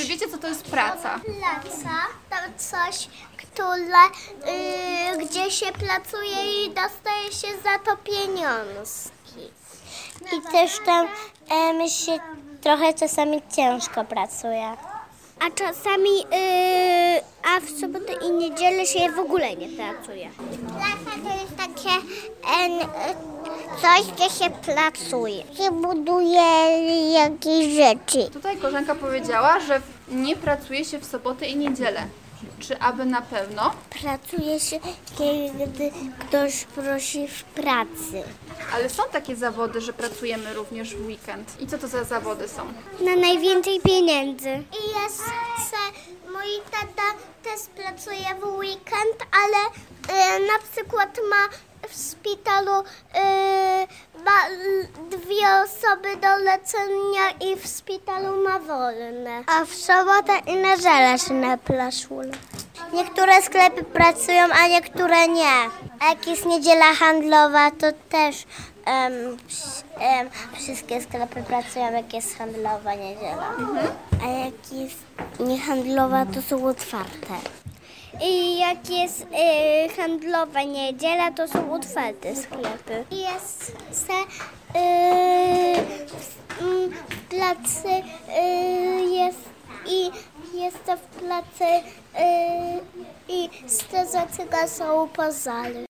Czy wiecie, co to jest praca? Praca to coś, które, y, gdzie się pracuje i dostaje się za to pieniążki. I też tam em, się trochę czasami ciężko pracuje. A czasami, y, a w sobotę i niedzielę się w ogóle nie pracuje. Praca to jest takie y, coś, gdzie się pracuje. Się buduje jakieś rzeczy. Tutaj koleżanka powiedziała, że nie pracuje się w sobotę i niedzielę. Czy aby na pewno? Pracuje się, kiedy ktoś prosi w pracy. Ale są takie zawody, że pracujemy również w weekend. I co to za zawody są? Na najwięcej pieniędzy. I jest, se, mój tata też pracuje w weekend, ale y, na przykład ma w szpitalu y, ma l- dwie osoby do leczenia i w szpitalu ma wolne. A w sobotę i niedzielę się na plaszule. Niektóre sklepy pracują, a niektóre nie. A jak jest niedziela handlowa, to też ps- em, wszystkie sklepy pracują, jak jest handlowa niedziela. A jak jest niehandlowa, to są otwarte. I jak jest y, handlowa niedziela, to są otwarte sklepy. Jest se y, mm, w pracy y, jest i jest to w pracy y, i strażacy są pożary.